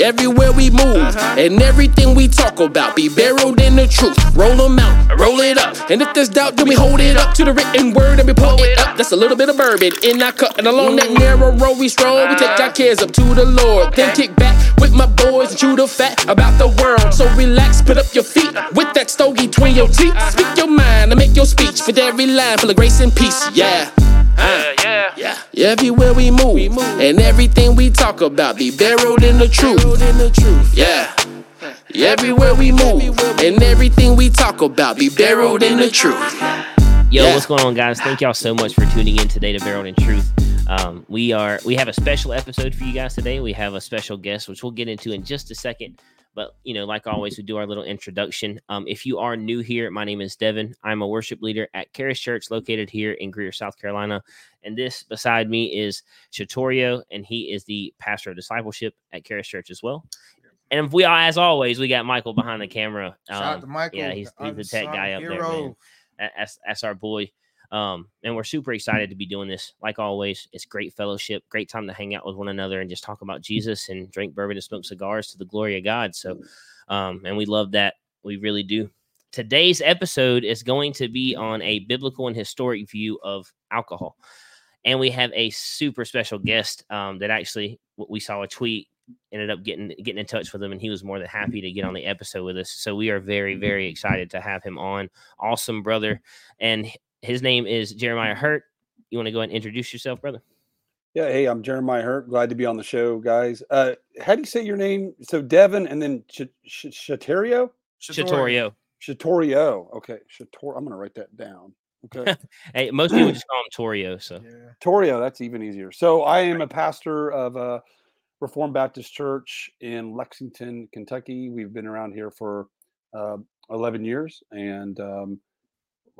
everywhere we move, uh-huh. and everything we talk about be buried in the truth. Roll them out, roll it up, and if there's doubt, then we hold it up to the written word and we pull it up. That's a little bit of bourbon in our cup, and along that narrow road we stroll. We take our cares up to the Lord, then kick back with my boys and chew the fat about the world. So relax, put up your feet with that stogie between your teeth. Speak your mind and make your speech with every line full of grace and peace. Yeah. Uh, Yeah, yeah. yeah. Everywhere we move, and everything we talk about be buried in the truth. Yeah. Everywhere we move, and everything we talk about be buried in the truth. Yo, Yeah. what's going on, guys? Thank y'all so much for tuning in today to Barreled in Truth. Um, we are we have a special episode for you guys today. We have a special guest, which we'll get into in just a second. But you know, like always, we do our little introduction. Um, if you are new here, my name is Devin. I'm a worship leader at Charis Church, located here in Greer, South Carolina. And this beside me is Chatorio, and he is the pastor of discipleship at Charis Church as well. And we are, as always, we got Michael behind the camera. Shout out Um, to Michael. yeah, he's- he's the tech guy up there, man. that's that's our boy um and we're super excited to be doing this. Like always it's great fellowship great time to hang out with one another and just talk about jesus and drink bourbon and smoke cigars to the glory of god. So um and we love that. We really do. Today's episode is going to be on a biblical and historic view of alcohol. And we have a super special guest um that actually we saw a tweet ended up getting getting in touch with him and he was more than happy to get on the episode with us. So we are very very excited to have him on. Awesome brother. And his name is Jerimiah Hurt you want to go ahead and introduce yourself brother Yeah, hey, I'm Jerimiah Hurt. Glad to be on the show, guys. Uh, how do you say your name? So Devin, and then Ch- Ch- Chatario, Chatorio. Chatorio. Okay, Chator. I'm gonna write that down. Okay, hey most people just call him torio so Yeah. Torio. That's even easier. So I am a pastor of a Reformed Baptist Church in Lexington, Kentucky. We've been around here for uh, 11 years, and um,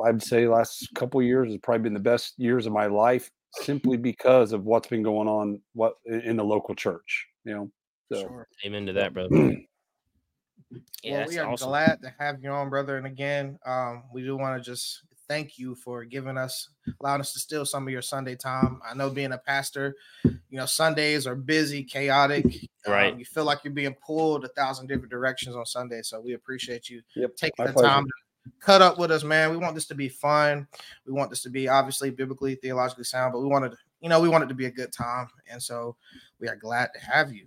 I'd say last couple years has probably been the best years of my life, simply because of what's been going on what in the local church. You know, so Sure. amen to that brother yeah well, we are awesome glad to have you on, brother. And again, um, we do want to just thank you for giving us, allowing us to steal some of your Sunday time. I know being a pastor, you know, Sundays are busy, chaotic. Right. Um, you feel like you're being pulled a thousand different directions on Sunday. So we appreciate you Yep, taking my the pleasure. time to cut up with us, man. We want this to be fun. We want this to be obviously biblically, theologically sound, but we wanted, you know, we want it to be a good time. And so we are glad to have you.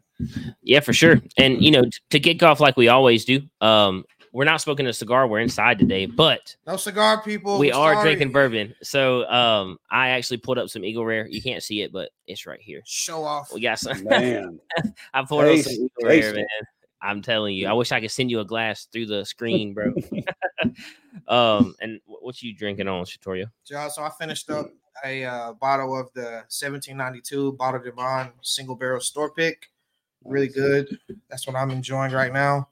Yeah, for sure. And you know, t- to kick off like we always do, um, we're not smoking a cigar. We're inside today, but No cigar people. we are sorry. drinking bourbon. So um, I actually pulled up some Eagle Rare. You can't see it, but it's right here. Show off. We got some. man, I pulled up some Eagle Rare, taste man. It. I'm telling you, I wish I could send you a glass through the screen, bro. um, and what you drinking on, Shatorio? Yeah, so I finished up a uh, bottle of the 1792 Bottled in Bond single barrel store pick. Really good. That's what I'm enjoying right now.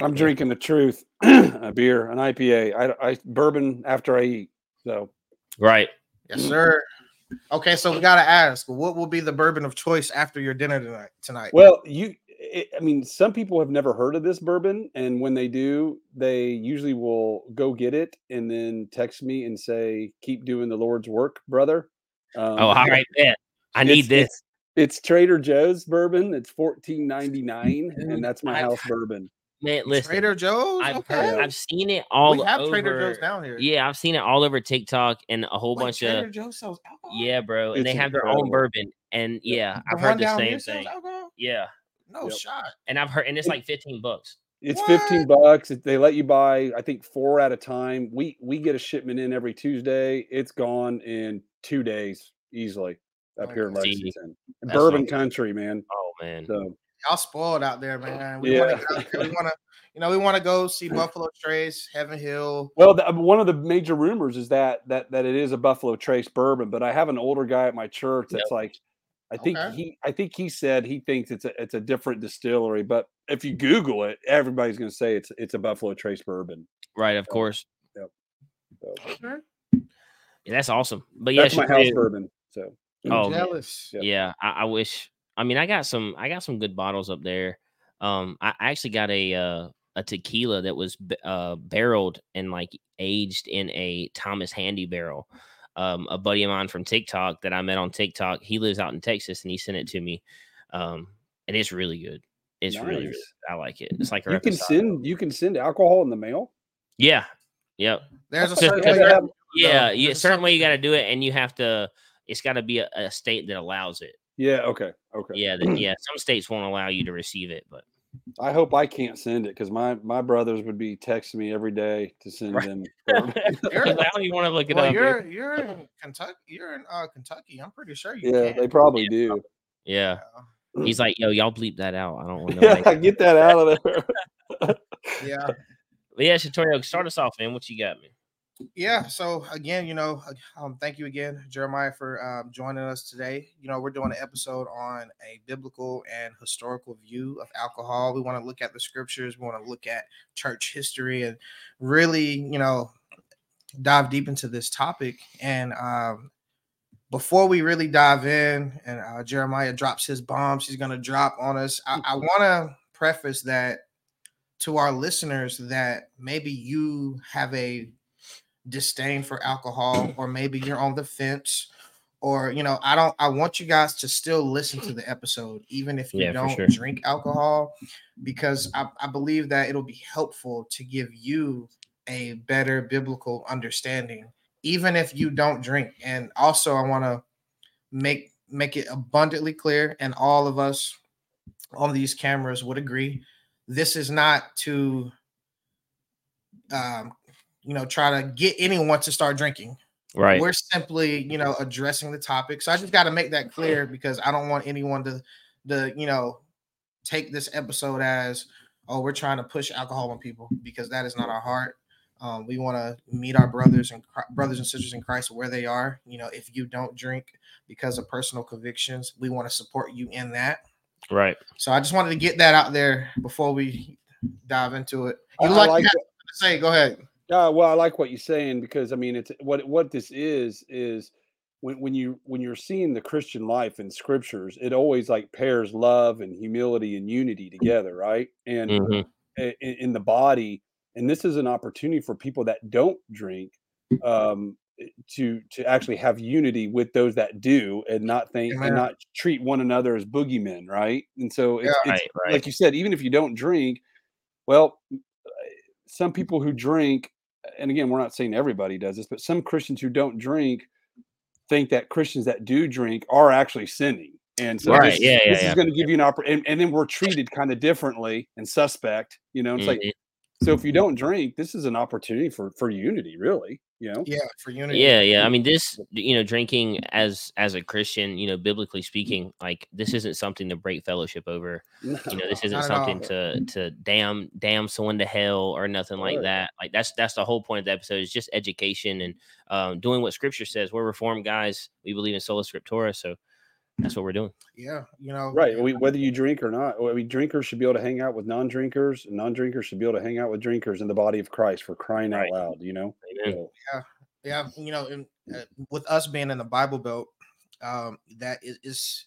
I'm drinking the truth, a beer, an IPA. I, I bourbon after I eat. So Right. Yes, sir. Okay, so we gotta ask, what will be the bourbon of choice after your dinner tonight? Tonight. Well, you, i I mean, some people have never heard of this bourbon, and when they do, they usually will go get it and then text me and say, "Keep doing the Lord's work, brother." Um, Oh, all right, yeah. I need this. It's, it's Trader Joe's bourbon. It's fourteen ninety nine, and that's my I've- house bourbon. Man, listen. Trader Joe's. I've okay. heard, I've seen it all we have over. Trader Joe's down here. Yeah, I've seen it all over TikTok and a whole Wait, bunch Trader of Joe's sells alcohol. yeah, bro. And It's they have their own bourbon. And yeah, The I've heard the same thing. alcohol? Yeah, No Yep. shot. and I've heard, and it's like fifteen bucks. It's What? fifteen bucks. They let you buy, I think, four at a time. We we get a shipment in every Tuesday. It's gone in two days easily up oh, here in Okay. Lexington. that's Bourbon what- country, man. Oh man, So Y'all spoiled out there, man. We Yeah. want to. We want to. You know, we want to go see Buffalo Trace, Heaven Hill. Well, the, one of the major rumors is that that that it is a Buffalo Trace bourbon, but I have an older guy at my church that's like, I think Okay. he, I think he said he thinks it's a it's a different distillery, but if you Google it, everybody's going to say it's it's a Buffalo Trace bourbon. right? Of course, So yeah, that's awesome. But yeah, that's my house Shakira- bourbon. So Oh, man. jealous. Yep. yeah I, I wish i mean i got some i got some good bottles up there um i, I actually got a uh a tequila that was b- uh barreled and like aged in a thomas handy barrel um a buddy of mine from tiktok that i met on tiktok he lives out in texas and he sent it to me um and it's really good It's really, really, I like it. It's like a You can reposado. send you can send alcohol in the mail. Yeah. Yep. There's a certain way. they're- Yeah. there's yeah. a Certain way you got to do it, and you have to. It's got to be a, a state that allows it. Yeah. Okay. Okay. Yeah. That, yeah. Some states won't allow you to receive it, but I hope I can't send it because my my brothers would be texting me every day to send Right. them. You're- I don't want to look it Well, up. you're you're in Kentucky. You're in uh, Kentucky. I'm pretty sure you yeah, can. they probably do. Yeah. He's like, yo, y'all bleep that out. I don't want to. Yeah, get that out of there. yeah. But yeah, Shatorio, start us off, man. What you got, man? Yeah so again you know um, thank you again Jerimiah for um, joining us today. You know we're doing an episode on a biblical and historical view of alcohol. We want to look at the scriptures we want to look at church history and really you know dive deep into this topic. And um before we really dive in and uh, Jerimiah drops his bombs he's going to drop on us i, I want to preface that to our listeners that maybe you have a disdain for alcohol or maybe you're on the fence or you know i don't i want you guys to still listen to the episode even if you Yeah, don't sure. drink alcohol because I, I believe that it'll be helpful to give you a better biblical understanding even if you don't drink and also i want to make make it abundantly clear and all of us on these cameras would agree this is not to um you know try to get anyone to start drinking. Right. we're simply you know addressing the topic. So i just got to make that clear because i don't want anyone to the you know take this episode as oh we're trying to push alcohol on people because that is not our heart. Um, we want to meet our brothers and brothers and sisters in christ where they are. You know if you don't drink because of personal convictions we want to support you in that. Right. so i just wanted to get that out there before we dive into it. You I like, like you have to say go ahead Yeah, well, I like what you're saying because I mean, it's what what this is is when when you when you're seeing the Christian life in scriptures, it always like pairs love and humility and unity together, right? And Mhm. i- i- in the body, and this is an opportunity for people that don't drink um, to to actually have unity with those that do, and not think Amen. and not treat one another as boogeymen, right? And so it's, Yeah. it's Right. Right. like you said, even if you don't drink, well, some people who drink, and again, we're not saying everybody does this, but some Christians who don't drink think that Christians that do drink are actually sinning. And so Right, this, yeah, yeah, this yeah. is going to give you an opportunity, and, and then we're treated kind of differently and suspect, you know. It's like, Mhm. so if you don't drink, this is an opportunity for for unity, really, you know. yeah for unity Yeah, yeah. I mean, this, you know, drinking as as a Christian, you know, biblically speaking, like this isn't something to break fellowship over. You know, this isn't Not at all. something to to damn damn someone to hell or nothing like Right. that. Like that's that's the whole point of the episode is just education and um, doing what Scripture says. We're Reformed guys. We believe in sola scriptura, so that's what we're doing. yeah you know Right. We, whether you drink or not, I mean, drinkers should be able to hang out with non-drinkers, non-drinkers should be able to hang out with drinkers in the body of Christ for crying out loud. You know. Amen. So, yeah you know in, uh, with us being in the bible belt um that is, is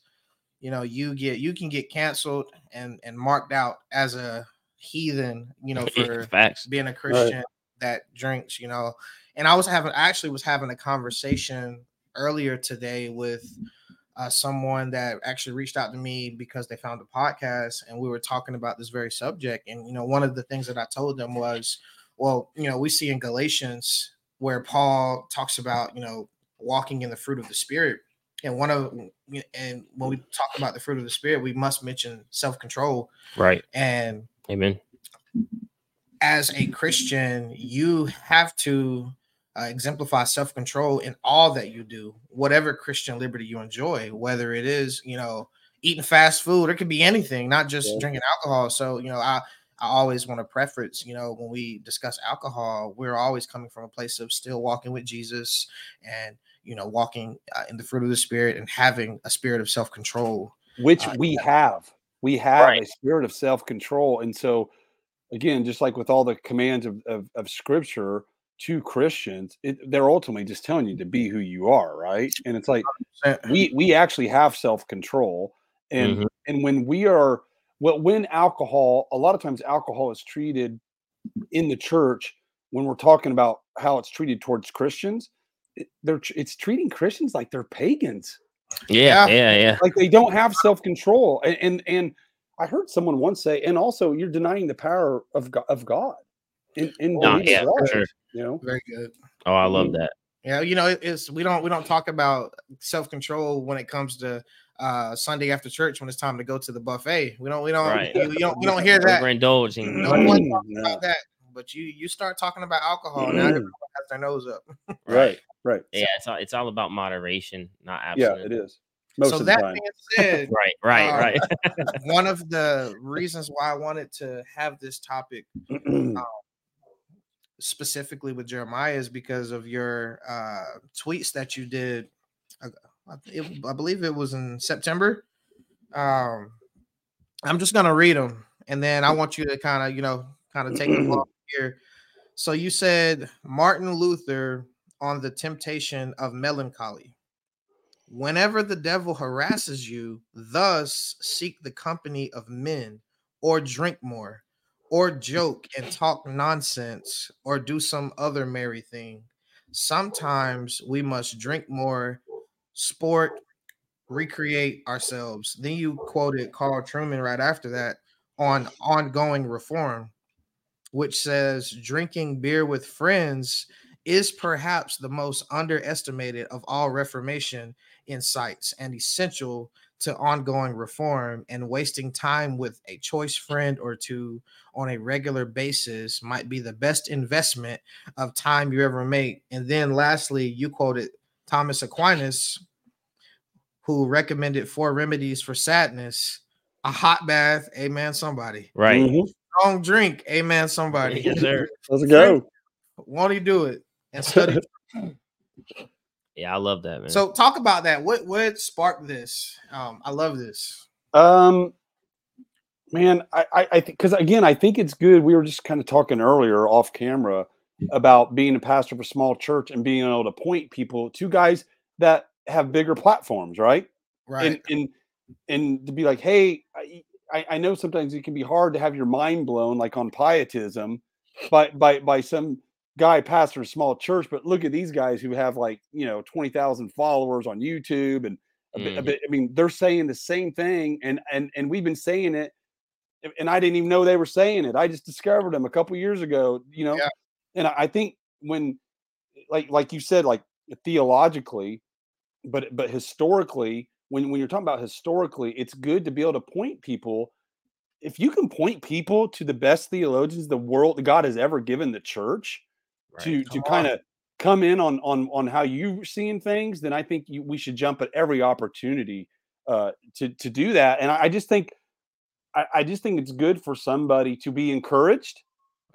you know you get you can get canceled and and marked out as a heathen you know for Facts. being a christian that drinks you know and i was having I actually was having a conversation earlier today with uh, someone that actually reached out to me because they found the podcast and we were talking about this very subject and you know one of the things that i told them was well you know we see in galatians where paul talks about you know walking in the fruit of the spirit and one of and when we talk about the fruit of the spirit we must mention self-control Right. and Amen. as a Christian, you have to uh, exemplify self control in all that you do, whatever Christian liberty you enjoy, whether it is, you know, eating fast food, it could be anything, not just Yeah. drinking alcohol. So, you know, I, I always want to preference, you know, when we discuss alcohol, we're always coming from a place of still walking with Jesus and, you know, walking uh, in the fruit of the spirit and having a spirit of self control. which Uh, we have. We have Right. a spirit of self-control, and so again, just like with all the commands of of, of Scripture to Christians, it, they're ultimately just telling you to be who you are, right? And it's like we we actually have self-control, and Mhm. and when we are well, when alcohol, a lot of times alcohol is treated in the church when we're talking about how it's treated towards Christians. It, they're it's treating Christians like they're pagans Yeah. Yeah. Yeah. Yeah. like they don't have self-control and and, and I heard someone once say, and also you're denying the power of God, of God in, in No, believing yeah, for sure. You know. Very good. Oh, I love Mm. that. Yeah, you know, it- it's we don't we don't talk about self control when it comes to uh Sunday after church when it's time to go to the buffet. We don't we don't Right. you, you don't we don't hear that Overindulging. No one Yeah. about that. But you you start talking about alcohol now everyone has their nose up. Right, right. Yeah, it's all, it's all about moderation, not absolute. Yeah, it is. Most so of the that time. being said, Right, right, Um, right. one of the reasons why I wanted to have this topic specifically with Jerimiah is because of your uh, tweets that you did. uh, I, it- I believe it was in September. Um, I'm just gonna read them, and then I want you to kind of, you know, kind of take the ball here. So you said Martin Luther on the temptation of melancholy. Whenever the devil harasses you, thus seek the company of men, or drink more, or joke and talk nonsense, or do some other merry thing. Sometimes we must drink more, sport, recreate ourselves. Then you quoted Carl Trueman right after that on ongoing reform, which says drinking beer with friends is perhaps the most underestimated of all Reformation insights and essential to ongoing reform and wasting time with a choice friend or two on a regular basis might be the best investment of time you ever make. And then lastly, you quoted Thomas Aquinas, who recommended four remedies for sadness a hot bath, amen, somebody. right. Mhm. Strong drink, amen, somebody. Yes, sir. Let's go. Won't he do it? And study. Yeah, I love that, man. so talk about that. What what sparked this? Um, I love this. Um, man, I, I, I think because again, I think it's good. We were just kind of talking earlier off camera about being a pastor of a small church and being able to point people to guys that have bigger platforms, right? Right. And and and to be like, hey, I, I I know sometimes it can be hard to have your mind blown, like on pietism, by by by some guy pastor a small church. But look at these guys who have like you know twenty thousand followers on YouTube and a bit, a Mhm. bit, I mean, they're saying the same thing, and and and we've been saying it, and- I didn't even know they were saying it. I just discovered them a couple years ago, you know. Yeah. And I think when, like like you said, like theologically, but but historically, when when you're talking about historically, it's good to be able to point people. If you can point people to the best theologians the world God has ever given the church, Right. to Come on. kind of come in on on on how you're seeing things, then I think you, we should jump at every opportunity uh, to to do that. And I, I just think I, I just think it's good for somebody to be encouraged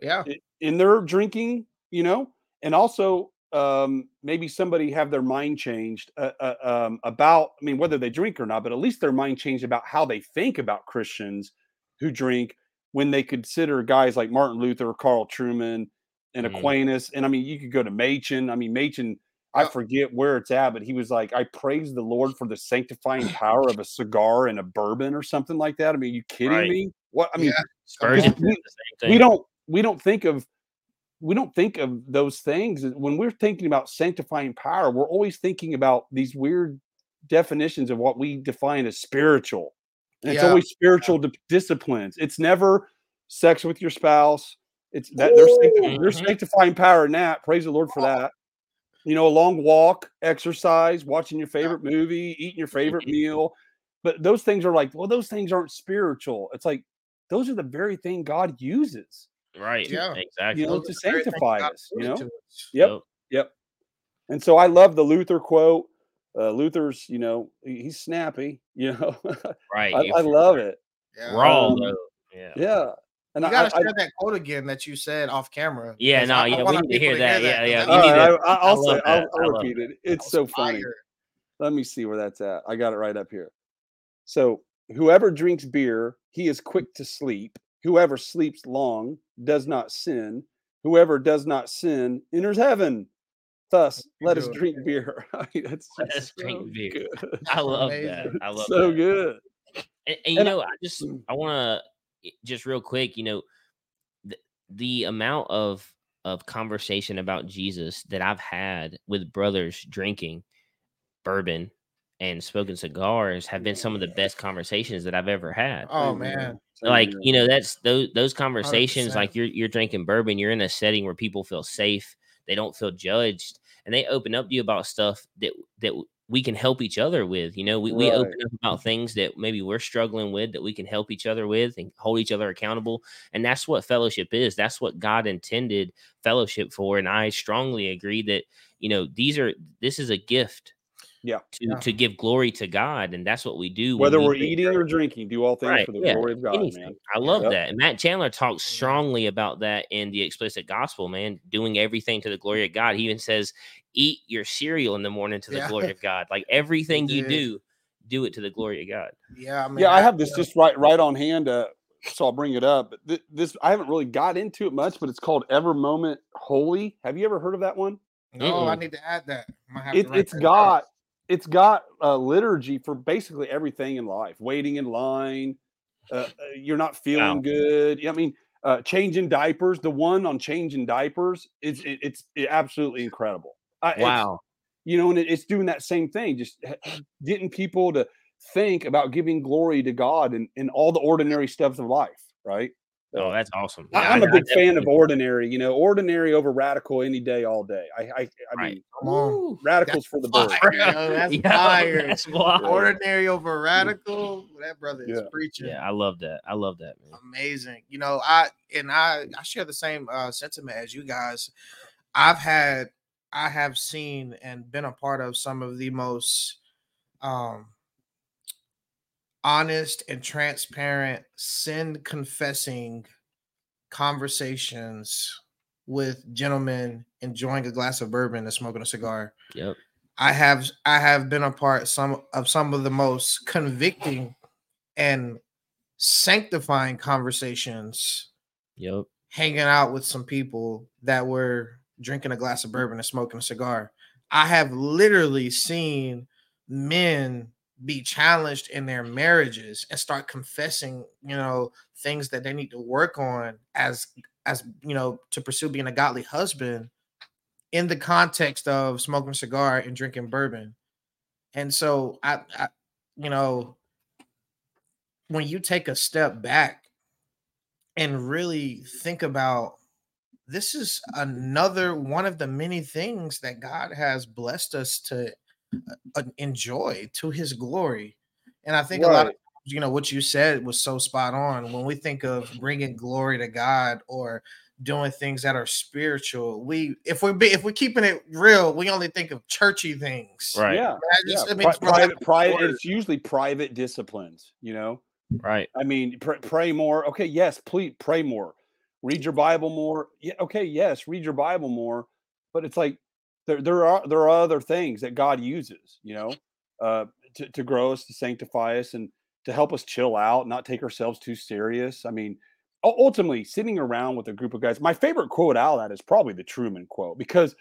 Yeah. in their drinking, you know, and also um, maybe somebody have their mind changed uh, uh, um, about. I mean, whether they drink or not, but at least their mind changed about how they think about Christians who drink when they consider guys like Martin Luther, Carl Trueman, and Mhm. Aquinas. And I mean, you could go to Machen. I mean, Machen. I forget where it's at, but he was like, "I praise the Lord for the sanctifying power of a cigar and a bourbon or something like that." I mean, you kidding Right. me? What I mean, Yeah. We- the same thing. we don't we don't think of we don't think of those things when we're thinking about sanctifying power we're always thinking about these weird definitions of what we define as spiritual and it's always spiritual di- disciplines it's never sex with your spouse it's that they're, sancti- they're Mhm. sanctifying power in that praise the lord for that you know a long walk exercise watching your favorite movie eating your favorite meal but those things are like well those things aren't spiritual it's like those are the very thing god uses Right. Yeah. Exactly. you know, to are the very things sanctify us, you know? us. Yep. Yep. And so I love the Luther quote. Uh, Luther's, you know, he's snappy, you know. Right. I, I love it. Yeah. Raw Um. Yeah. Yeah. And You I, gotta I, share that quote again that you said off camera. Yeah, no, I- I yeah, we need to hear people that. Yeah, 'cause yeah, that we all right, to- I, I, will love say, I'll. I I'll repeat it. was It's so funny. Let me see where that's at. I got it right up here. So, whoever drinks beer, he is quick to sleep. Whoever sleeps long does not sin. Whoever does not sin enters heaven. Thus, let us doing? drink beer. I that's Let just us drink beer. good. I love Amazing. that. I love that. so that. good. And, and you And I- know, I just I hmm. want to just real quick, you know, the, the amount of of conversation about Jesus that I've had with brothers drinking bourbon and smoking cigars have been some of the best conversations that I've ever had. Oh man. like you know that's those those conversations 100%. like you're you're drinking bourbon you're in a setting where people feel safe they don't feel judged and they open up to you about stuff that that we can help each other with you know we, we open up about things that maybe we're struggling with that we can help each other with and hold each other accountable and that's what fellowship is that's what god intended fellowship for and i strongly agree that you know these are this is a gift Yeah. to Yeah. to give glory to god and that's what we do Whether we we're eating or drinking, do all things Right, for the yeah, glory of God, anything. man. I love Yep. that. And Matt Chandler talks strongly about that in the explicit gospel, man, doing everything to the glory of God. He even says, eat your cereal in the morning to the Yeah. glory of God. Like everything you do, do it to the glory of God. Yeah, I mean, Yeah, I have this just right right on hand, uh, so I'll bring it up. Th- this I haven't really got into it much, but it's called Every Moment Holy. Have you ever heard of that one? No, I Mm-mm. need to add that. I might have It, write it's that got it's got a liturgy for basically everything in life. Waiting in line, uh, uh, you're not feeling Wow. good. I mean, uh, changing diapers. The one on changing diapers is it, it's it absolutely incredible. I, Wow. you know, and it, it's doing that same thing, just getting people to think about giving glory to God in, in all the ordinary steps of life, right? Oh, that's awesome. I, Yeah, I'm a I big fan of ordinary, you know, ordinary over radical any day, all day. I, I, I Right. mean, Come on. Ooh, radicals for the birds. Fire, yo, that's yeah, fire. that's wild. Ordinary over radical. That brother is Yeah. preaching. Yeah, I love that. I love that, man. amazing. You know, I and I I share the same uh sentiment as you guys. I've had I have seen and been a part of some of the most um honest and transparent sin confessing conversations with gentlemen enjoying a glass of bourbon and smoking a cigar. Yep. I have I have been a part some of some of the most convicting and sanctifying conversations Yep. hanging out with some people that were drinking a glass of bourbon and smoking a cigar. I have literally seen men be challenged in their marriages and start confessing, you know, things that they need to work on as as you know to pursue being a godly husband in the context of smoking cigar and drinking bourbon. And so I, I you know, when you take a step back and really think about this is another one of the many things that God has blessed us to Uh, enjoy to his glory. And I think a lot of you know what you said was so spot on when we think of bringing glory to God or doing things that are spiritual we if we be if we're keeping it real we only think of churchy things Right. Yeah, I yeah. I mean, pri- it's private, private. It's usually private disciplines. You know, Right. I mean, pr- pray more. Okay, yes, please pray more. Read your Bible more. Yeah, okay, yes, read your Bible more. But it's like there there are there are other things that God uses. You know, uh, to to grow us, to sanctify us, and to help us chill out, not take ourselves too serious. I mean, ultimately, sitting around with a group of guys. My favorite quote out of that is probably the Trueman quote because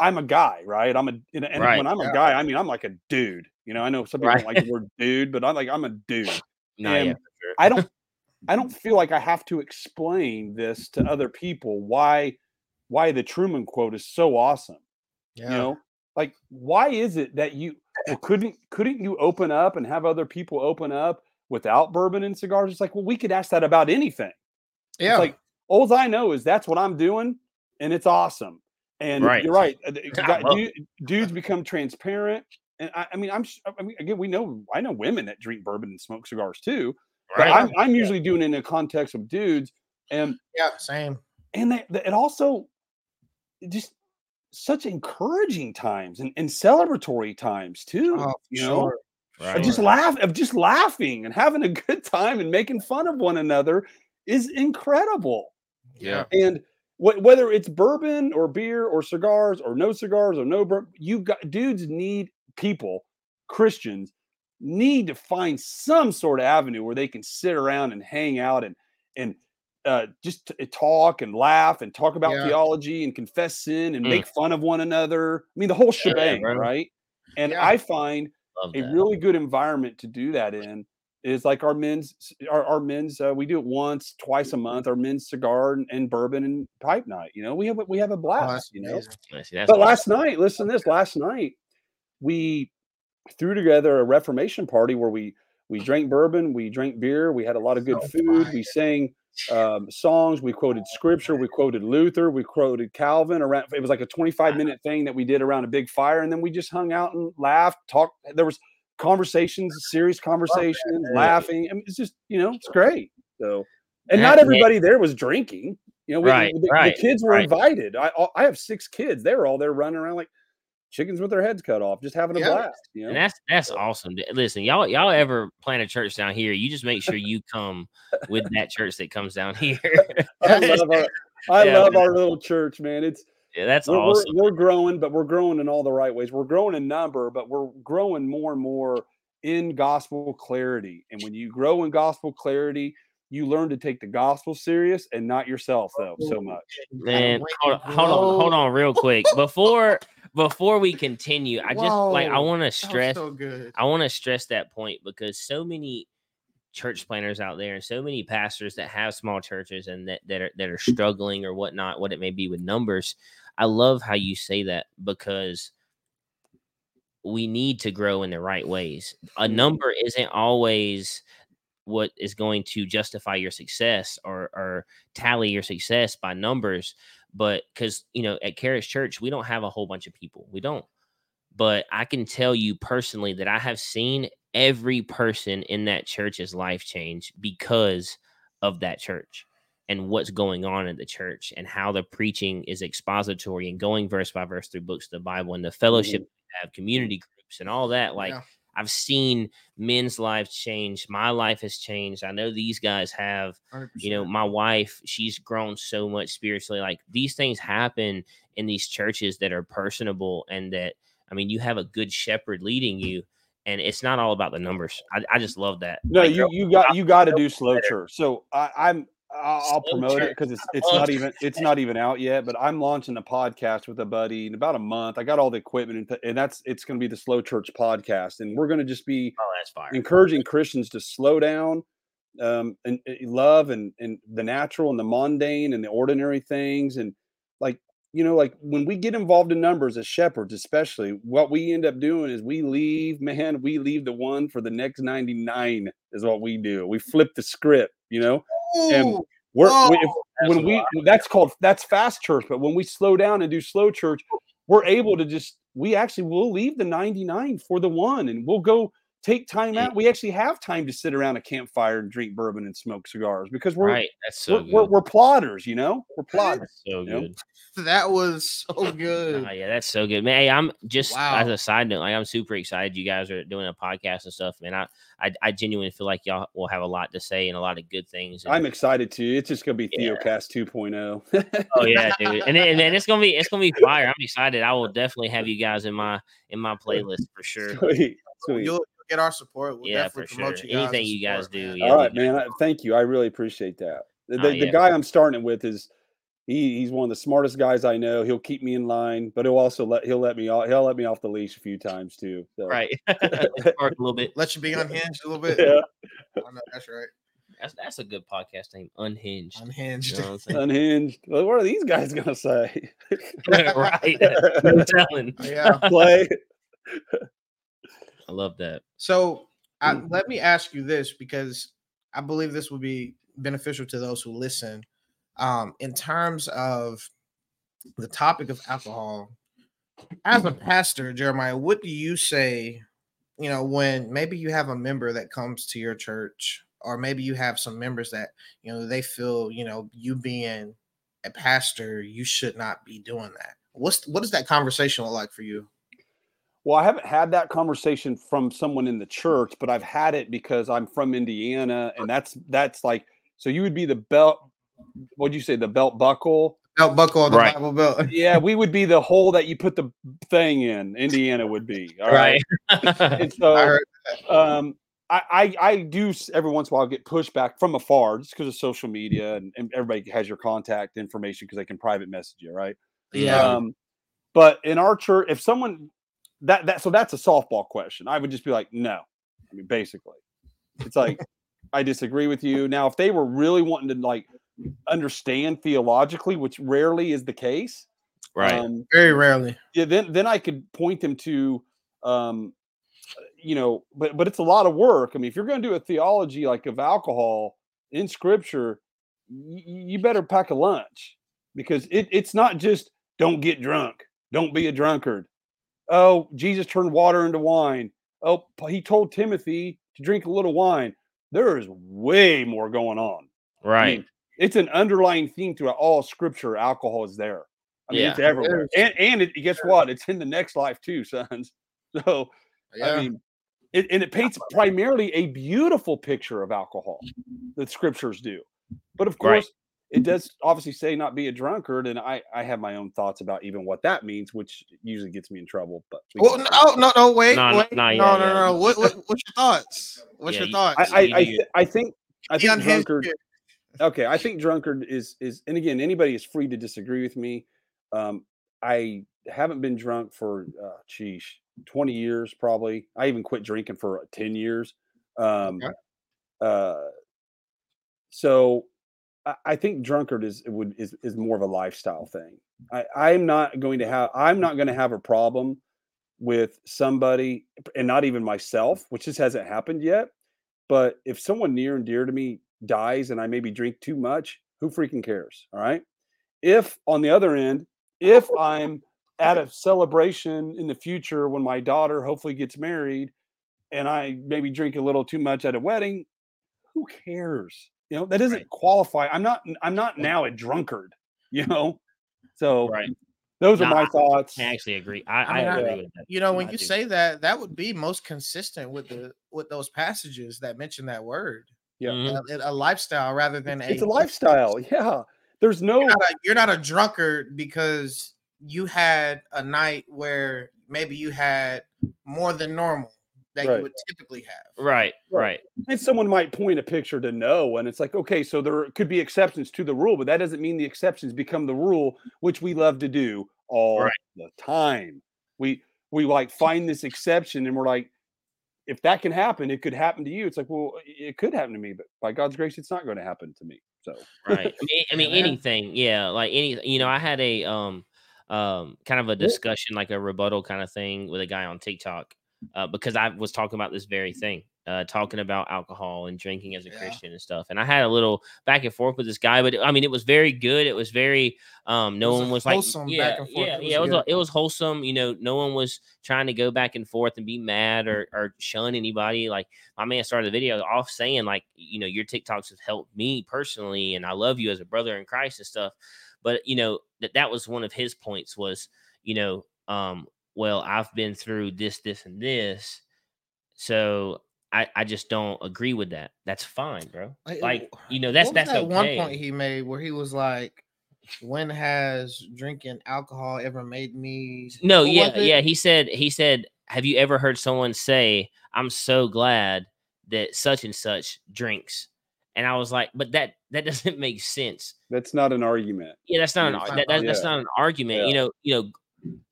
I'm a guy, right? I'm a and, and Right, when I'm a yeah. guy, I mean I'm like a dude. You know, I know some people don't like the word dude, but I'm like I'm a dude. No, yeah, And for sure. I don't I don't feel like I have to explain this to other people why why the Trueman quote is so awesome. Yeah You know, like why is it that you well, couldn't couldn't you open up and have other people open up without bourbon and cigars? It's like, well, we could ask that about anything. yeah It's like all I know is that's what I'm doing, and it's awesome. And Right. you're right. uh, the- I guy- love dude- dudes become transparent. And I, I mean, I'm. I mean, again, we know. I know women that drink bourbon and smoke cigars too. Right. I'm, I'm usually doing it in the context of dudes, and yeah same and they, they- it also just such encouraging times and, and celebratory times too. oh, you know, sure. of Right. just laugh of just laughing and having a good time and making fun of one another is incredible. Yeah. And wh- whether it's bourbon or beer or cigars or no cigars or no bourbon, you got dudes need people, Christians need to find some sort of avenue where they can sit around and hang out and and uh, just t- talk and laugh and talk about Yeah. theology and confess sin and Mm. make fun of one another. I mean, the whole shebang, bro. right? And Yeah. I find a really good environment to do that in is like our men's our, our men's uh, we do it once twice a month our men's cigar and, and bourbon and pipe night you know we have a- we have a Oh, blast that's you know amazing. I see, that's but awesome. last night listen to this last night we threw together a Reformation party where we we drank bourbon, we drank beer, we had a lot of good So food, fire. we sang um, songs, we quoted scripture, we quoted Luther, we quoted Calvin. Around it was like a 25 minute thing that we did around a big fire, and then we just hung out and laughed, talked. There was conversations, serious conversations, laughing. I mean, it's just you know, it's great. So, and not everybody there was drinking. You know, we, Right, the, the kids were right. invited. I I have six kids. They were all there running around like chickens with their heads cut off, just having a Yeah. blast. You And know, that's that's awesome. Listen, y'all y'all ever plant a church down here? You just make sure you come with that church that comes down here. I love our I Yeah, love man. our little church, man. It's Yeah, that's we're, awesome. we're, we're growing, but we're growing in all the right ways. We're growing in number, but we're growing more and more in gospel clarity. And when you grow in gospel clarity, you learn to take the gospel serious and not yourself, though, so much. Man, Wait, hold, hold on, hold on, real quick before before we continue. I just like I want to stress so good. I want to stress that point because so many church planners out there and so many pastors that have small churches and that, that are that are struggling or whatnot, what it may be with numbers. I love how you say that because we need to grow in the right ways. A mm-hmm. number isn't always what is going to justify your success or or tally your success by numbers. But because you know, at Charis Church, we don't have a whole bunch of people. We don't but I can tell you personally that I have seen every person in that church's life change because of that church and what's going on in the church and how the preaching is expository and going verse by verse through books of the Bible and the fellowship mm-hmm. we have community groups and all that. Like Yeah. I've seen men's lives change. My life has changed. I know these guys have you know my wife she's grown so much spiritually like these things happen in these churches that are personable and that i mean you have a good shepherd leading you and it's not all about the numbers i, I just love that No, Like, you you got you got to do slow church. So I, I'm I'll, promote it because it's it's not even it's not even out yet. But I'm launching a podcast with a buddy in about a month. I got all the equipment and, and that's it's going to be the Slow Church podcast, and we're going to just be oh encouraging Christians to slow down, um, and, and love and and the natural and the mundane and the ordinary things, and like you know, like when we get involved in numbers as shepherds, especially, what we end up doing is we leave, man, we leave the one for the next ninety nine is what we do. We flip the script, you know. And We're Whoa, we, if, when we that's called that's fast church, but when we slow down and do slow church, we're able to just we actually will leave the 99 for the one and we'll go take time out. We actually have time to sit around a campfire and drink bourbon and smoke cigars because we're right that's so we're, good we're, we're plotters, you know, we're plotters. that's so you know? good that was so good. Oh, yeah, that's so good, man. Hey, I'm just as a side note, like I'm super excited you guys are doing a podcast and stuff, man. I, I, I genuinely feel like y'all will have a lot to say and a lot of good things. and- I'm excited too. It's just gonna be Yeah. Theocast 2.0. Oh yeah, dude, and then, and then it's gonna be it's gonna be fire. I'm excited. I will definitely have you guys in my in my playlist for sure. Sweet, sweet. You'll get our support. We'll Yeah, for definitely sure. promote you guys. Anything you guys support, do, yeah. All right, man. I, thank you. I really appreciate that. The, Oh, the, the guy I'm starting it with is he, he's one of the smartest guys I know. He'll keep me in line, but he'll also let he'll let me off he'll let me off the leash a few times too. So. Right, Spark a little bit. Let you be unhinged a little bit. Yeah. I know that's right. That's that's a good podcast name, Unhinged. You Unhinged. know what Unhinged. Well, what are these guys gonna say? right, no telling. yeah. Play. I love that. So I, Mm. let me ask you this because I believe this will be beneficial to those who listen. Um, in terms of the topic of alcohol, as a pastor, Jerimiah, what do you say? You know, when maybe you have a member that comes to your church, or maybe you have some members that you know they feel you know you being a pastor, you should not be doing that. What's what does that conversation look like for you? Well, I haven't had that conversation from someone in the church, but I've had it because I'm from Indiana, and that's that's like so you would be the belt. What'd you say? The belt buckle. Belt buckle on the Right. Bible belt. Yeah, we would be the hole that you put the thing in. Indiana would be all right. Right. And so, I heard um, I, I I do every once in a while get pushback from afar just because of social media and, and everybody has your contact information because they can private message you, right? Yeah. Um, but in our church, if someone that that so that's a softball question, I would just be like, no. I mean, basically, it's like I disagree with you. Now, if they were really wanting to like understand theologically, which rarely is the case, right. Um, very rarely. yeah, then then I could point them to um, you know, but but it's a lot of work. I mean, if you're going to do a theology like of alcohol in Scripture, y- you better pack a lunch because it, it's not just don't get drunk, don't be a drunkard. Oh, Jesus turned water into wine. Oh, he told Timothy to drink a little wine. There is way more going on. I Right. mean, it's an underlying theme throughout all Scripture. Alcohol is there. I mean, it's Yeah. everywhere, and and it, guess what? It's in the next life too, sons. So Yeah. I mean, it, and it paints primarily a beautiful picture of alcohol. The scriptures do, but of Right. course, it does obviously say not be a drunkard, and I I have my own thoughts about even what that means, which usually gets me in trouble. But we well, no, oh, no, no, wait, No, no, wait, no, no, yeah, no, no, What, what, what's your thoughts? What's Yeah, your you- thoughts? I I I, th- I think I Be think drunkard. here. Okay i think drunkard is is and again anybody is free to disagree with me um i haven't been drunk for uh sheesh 20 years probably i even quit drinking for 10 years um Okay. uh so I, I think drunkard is would is is more of a lifestyle thing i i'm not going to have i'm not going to have a problem with somebody and not even myself which just hasn't happened yet but if someone near and dear to me dies and I maybe drink too much, who freaking cares? All right. If on the other end, if I'm at a celebration in the future when my daughter hopefully gets married and I maybe drink a little too much at a wedding, who cares? You know, that doesn't Right. qualify. I'm not I'm not now a drunkard, you know. So Right. those are my I- thoughts. I actually agree. I, I, I- agree with that. You know, when I you do. say that, that would be most consistent with the with those passages that mention that word. Yeah. Mhm. A, a lifestyle rather than It's a a lifestyle. Yeah. There's no You're not a, you're not a drunkard because you had a night where maybe you had more than normal that Right. you would typically have. Right. Right. And someone might point a picture to no, and it's like, okay, so there could be exceptions to the rule, but that doesn't mean the exceptions become the rule, which we love to do all Right. the time. We we like find this exception, and we're like, if that can happen, it could happen to you. It's like, well, it could happen to me, but by God's grace, it's not going to happen to me. So right. I mean, I mean Yeah, anything. Yeah, like any. You know, I had a um um kind of a discussion, like a rebuttal kind of thing, with a guy on TikTok, uh, because I was talking about this very thing, uh, talking about alcohol and drinking as a Yeah. Christian and stuff, and I had a little back and forth with this guy, but I mean, it was very good. It was very um, no was one was like, yeah, back and forth. yeah, It was yeah. It was a- it was wholesome. You know, no one was trying to go back and forth and be mad or or shun anybody. Like my man started the video off saying like you know your TikToks have helped me personally and I love you as a brother in Christ and stuff. But you know that that was one of his points was you know um well I've been through this this and this, so I I just don't agree with that. That's fine, bro. Like, uh, Like you know that's that's that okay. one point he made where he was like, "When has drinking alcohol ever made me?" No, what yeah, yeah. He said, he said, have you ever heard someone say, I'm so glad that such and such drinks? And I was like, but that that doesn't make sense. that's not an argument. Yeah, that's not an Yeah. that, that- that's Yeah. not an argument. You know, you know,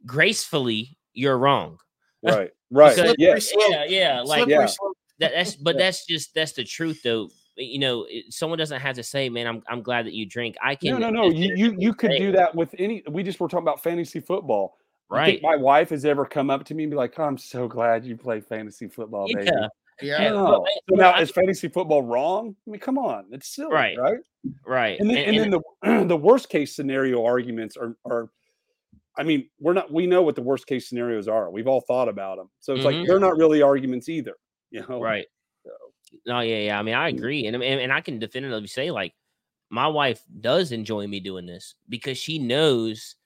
gracefully, you're wrong. Right. Right. Because- yeah. Yeah, yeah, like Yeah. Slope. that, that's but that's just that's the truth though. You know, it- someone doesn't have to say, "Man, I'm I'm glad that you drink." I can No, no, no. You you you could do that with any. We just were talking about fantasy football. Right. my wife has ever come up to me and be like, "I'm so glad you play fantasy football, baby." Yeah, Yeah, Yeah. No. So now is fantasy football wrong? I mean, come on, it's silly, Right. right? right. And then, and, then the the worst case scenario arguments are are, I mean, we're not we know what the worst case scenarios are. We've all thought about them, so it's Mhm. like they're not really arguments either. You know, right So, no yeah yeah i mean i mm. agree and, and and i can definitively say like my wife does enjoy me doing this because she knows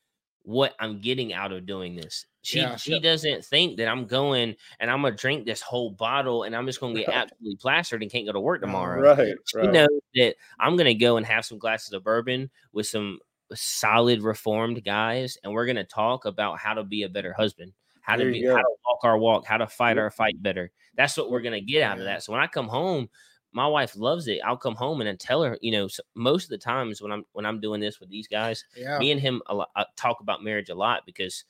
what i'm getting out of doing this she Yeah, she yeah. doesn't think that i'm going and i'm gonna drink this whole bottle and i'm just gonna get Right. absolutely plastered and can't go to work tomorrow right, she right. knows that i'm gonna go and have some glasses of bourbon with some solid reformed guys and we're gonna talk about how to be a better husband how to be how to walk our walk how to fight Yep. our fight better that's what we're gonna get out of that so when i come home my wife loves it i'll come home and I tell her you know most of the times when i'm when i'm doing this with these guys yeah. me and him a lot, uh, talk about marriage a lot because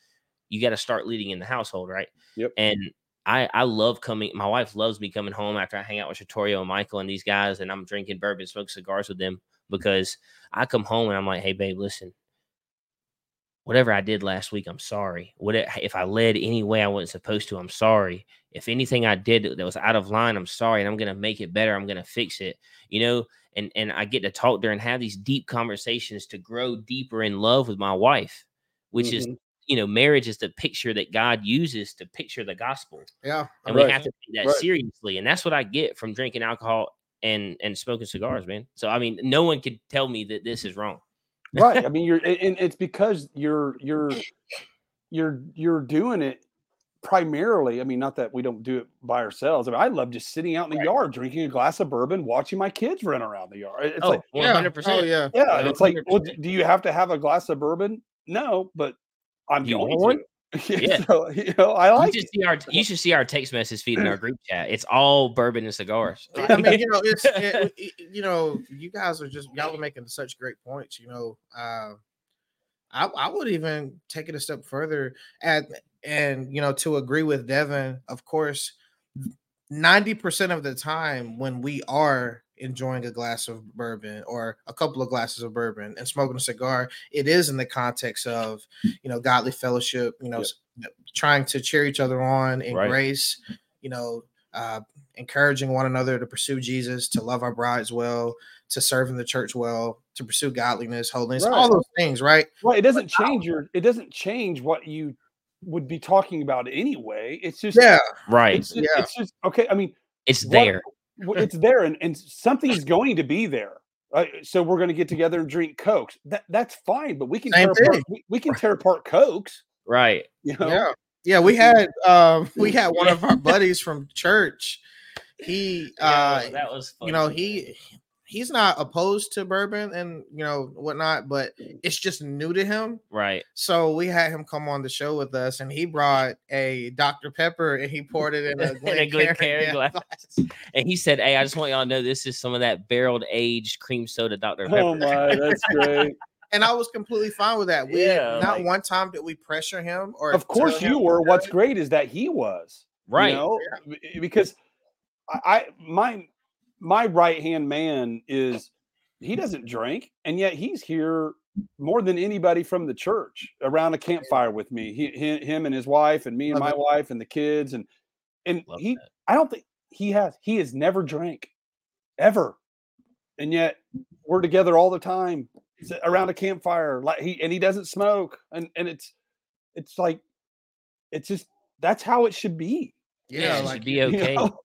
you got to start leading in the household, right? Yep. And I I love coming. My wife loves me coming home after I hang out with Shatorio and Michael and these guys, and I'm drinking bourbon, smoke cigars with them because I come home and I'm like, hey babe, listen, whatever I did last week, I'm sorry. What if I led any way I wasn't supposed to? I'm sorry. If anything I did that was out of line, I'm sorry, and I'm gonna make it better. I'm gonna fix it. You know, and and I get to talk there and have these deep conversations to grow deeper in love with my wife, which mm-hmm. is you know, marriage is the picture that God uses to picture the gospel. Yeah, and right. we have to take that right. seriously, and that's what I get from drinking alcohol and and smoking cigars, man. So I mean, no one could tell me that this is wrong right. I mean, you're and it's because you're you're you're you're doing it primarily. I mean, not that we don't do it by ourselves. I mean, I love just sitting out in the right. yard, drinking a glass of bourbon, watching my kids run around the yard. It's oh, like 100%. Yeah. Oh, yeah. Yeah. It's like, well, do you have to have a glass of bourbon? No, but I'm you going to. yeah. So, you know, I like you should see our you should see our text message feed in our group chat. It's all bourbon and cigars. I mean, you know, it's it, you know, you guys are just y'all are making such great points. You know, uh, I I would even take it a step further at and you know to agree with Devin. Of course, ninety percent of the time when we are enjoying a glass of bourbon or a couple of glasses of bourbon and smoking a cigar, it is in the context of you know godly fellowship, you know, yep. trying to cheer each other on in right. grace, you know, uh, encouraging one another to pursue Jesus, to love our brides well, to serve in the church well, to pursue godliness, holiness, right. all those things, right? Well, it doesn't change your it doesn't change what you would be talking about anyway. It's just yeah, right. It's just, yeah. it's just okay. I mean, it's there it's there and, and something's going to be there. Uh, so we're going to get together and drink cokes. That that's fine, but we can tear apart, we, we, can tear apart cokes. Right. You know? Yeah. Yeah, we had um we had one of our buddies from church. He uh yeah, that was funny. you know, he he's not opposed to bourbon and you know whatnot, but mm. it's just new to him. Right. So we had him come on the show with us, and he brought a Dr Pepper and he poured it in a Glencairn glass. And he said, "Hey, I just want y'all to know this is some of that barreled aged cream soda Dr oh Pepper." Oh my, that's great. and I was completely fine with that. We yeah, not like, one time did we pressure him or Of course you were. What's great is that he was. Right. You know? yeah. Because I, I my my right hand man is he doesn't drink, and yet he's here more than anybody from the church around a campfire with me. He, him and his wife, and me and my wife, and the kids, and and Love he. That. I don't think he has. He has never drank, ever, and yet we're together all the time around a campfire. Like he and he doesn't smoke, and and it's it's like it's just that's how it should be. Yeah, yeah like, should be okay. You know?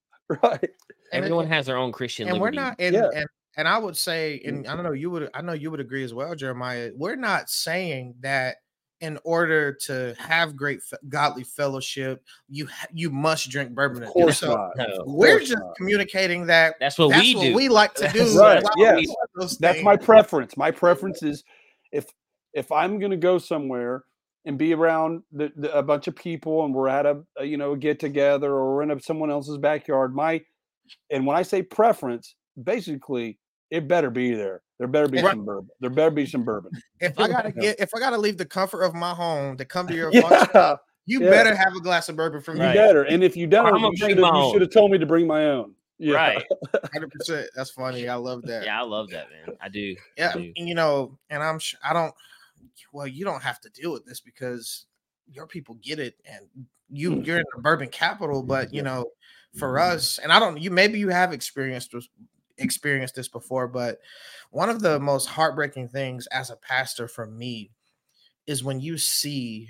right. Everyone has their own Christian. And liberty. we're not. And, yeah. and and I would say, and I don't know, you would. I know you would agree as well, Jerimiah. We're not saying that in order to have great godly fellowship, you you must drink bourbon. Of course so not. No, we're just not. communicating that that's what that's we what do. We like to do. right. Yes. That's my preference. My preference is if if I'm going to go somewhere and be around the, the, a bunch of people and we're at a, a you know get together or we're in a, someone else's backyard, my and when I say preference, basically it better be there. There better be some bourbon. There better be some bourbon. If I gotta get, if I gotta leave the comfort of my home to come to your yeah. function, you yeah. better have a glass of bourbon from you. You better. And if you don't, you should have told me to bring my own. Yeah. Right. Hundred percent. That's funny. I love that. Yeah, I love that, man. I do. Yeah. I do. You know, and I'm. I don't. Well, you don't have to deal with this because your people get it, and you hmm. you're in the bourbon capital. But you know, for us, and I don't. You maybe you have experienced experienced this before, but one of the most heartbreaking things as a pastor for me is when you see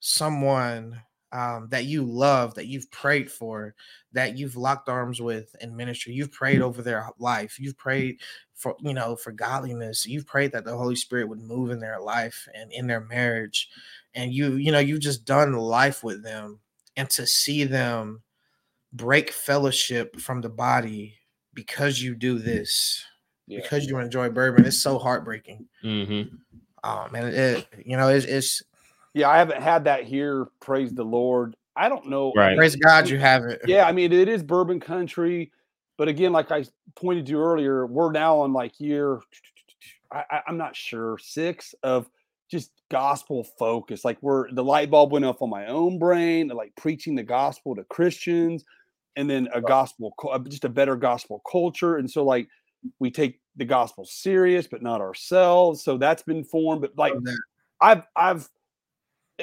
someone um, that you love, that you've prayed for, that you've locked arms with in ministry, you've prayed over their life, you've prayed for you know for godliness, you've prayed that the Holy Spirit would move in their life and in their marriage, and you you know you've just done life with them, and to see them break fellowship from the body because you do this, yeah. because you enjoy bourbon. It's so heartbreaking. Mm-hmm. Um, and it, you know, it's, it's, yeah, I haven't had that here. Praise the Lord. I don't know. Right. Praise God, you have it. Yeah, I mean, it is bourbon country, but again, like I pointed to earlier, we're now on like year. I, I'm not sure six of just gospel focus. Like we're the light bulb went off on my own brain, like preaching the gospel to Christians and then a gospel, uh, just a better gospel culture. And so, like, we take the gospel serious, but not ourselves. So that's been formed. But like, I've I've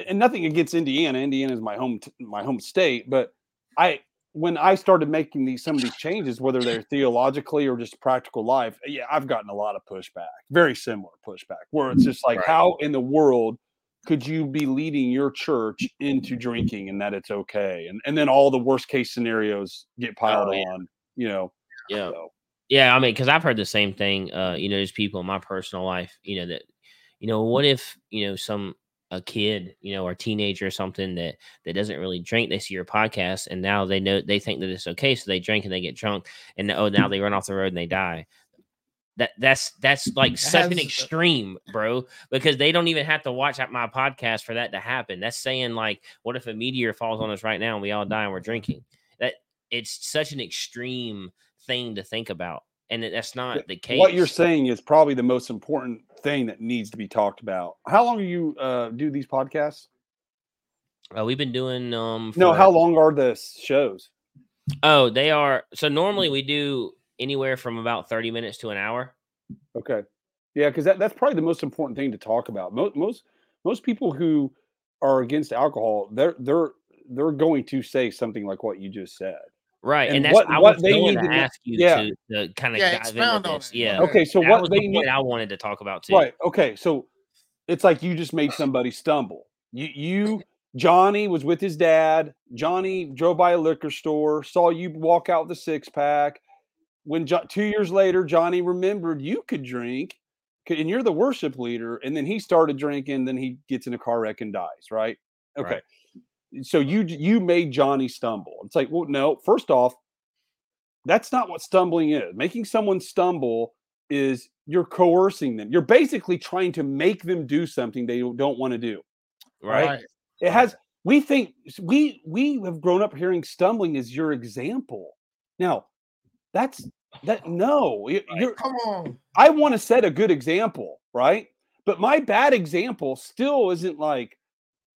and nothing against Indiana. Indiana is my home my home state, but I when I started making these some of these changes, whether they're theologically or just practical life, yeah, I've gotten a lot of pushback, very similar pushback, where it's just like, Right. how in the world could you be leading your church into drinking and that it's okay, and and then all the worst case scenarios get piled Oh, yeah. on, you know? Yeah. So, Yeah, I mean, because I've heard the same thing. Uh, you know, there's people in my personal life, you know, that, you know, what if, you know, some a kid, you know, or teenager or something that that doesn't really drink, they see your podcast and now they know they think that it's okay, so they drink and they get drunk, and oh, now they run off the road and they die. That that's that's like such an extreme, bro, because they don't even have to watch my podcast for that to happen. That's saying like, what if a meteor falls on us right now and we all die and we're drinking? That it's such an extreme thing to think about, and that's not the case. what you're saying is probably the most important thing that needs to be talked about. How long do you uh, do these podcasts? Uh, we've been doing um. No, how long are the shows? Oh, they are. So normally we do anywhere from about thirty minutes to an hour. Okay. Yeah, because that, that's probably the most important thing to talk about. Most most most people who are against alcohol, they're they're they're going to say something like what you just said. Right, and, And that's what- I what was they going need to to ask you yeah. to, to kind of Yeah, dive expound into this. it. Yeah, Okay. Okay, so that what was they the need point I wanted to talk about too. Right. Okay. So it's like you just made somebody stumble. You you Johnny was with his dad. Johnny drove by a liquor store, saw you walk out with a six pack. When jo- two years later, Johnny remembered you could drink, and you're the worship leader. And then he started drinking. Then he gets in a car wreck and dies. Right. Okay. So you you made Johnny stumble. It's like, well, no. First off, that's not what stumbling is. Making someone stumble is you're coercing them. You're basically trying to make them do something they don't want to do. right. It has we think we we have grown up hearing stumbling is your example. Now, that's that no, you're Come on. I want to set a good example, right? But my bad example still isn't like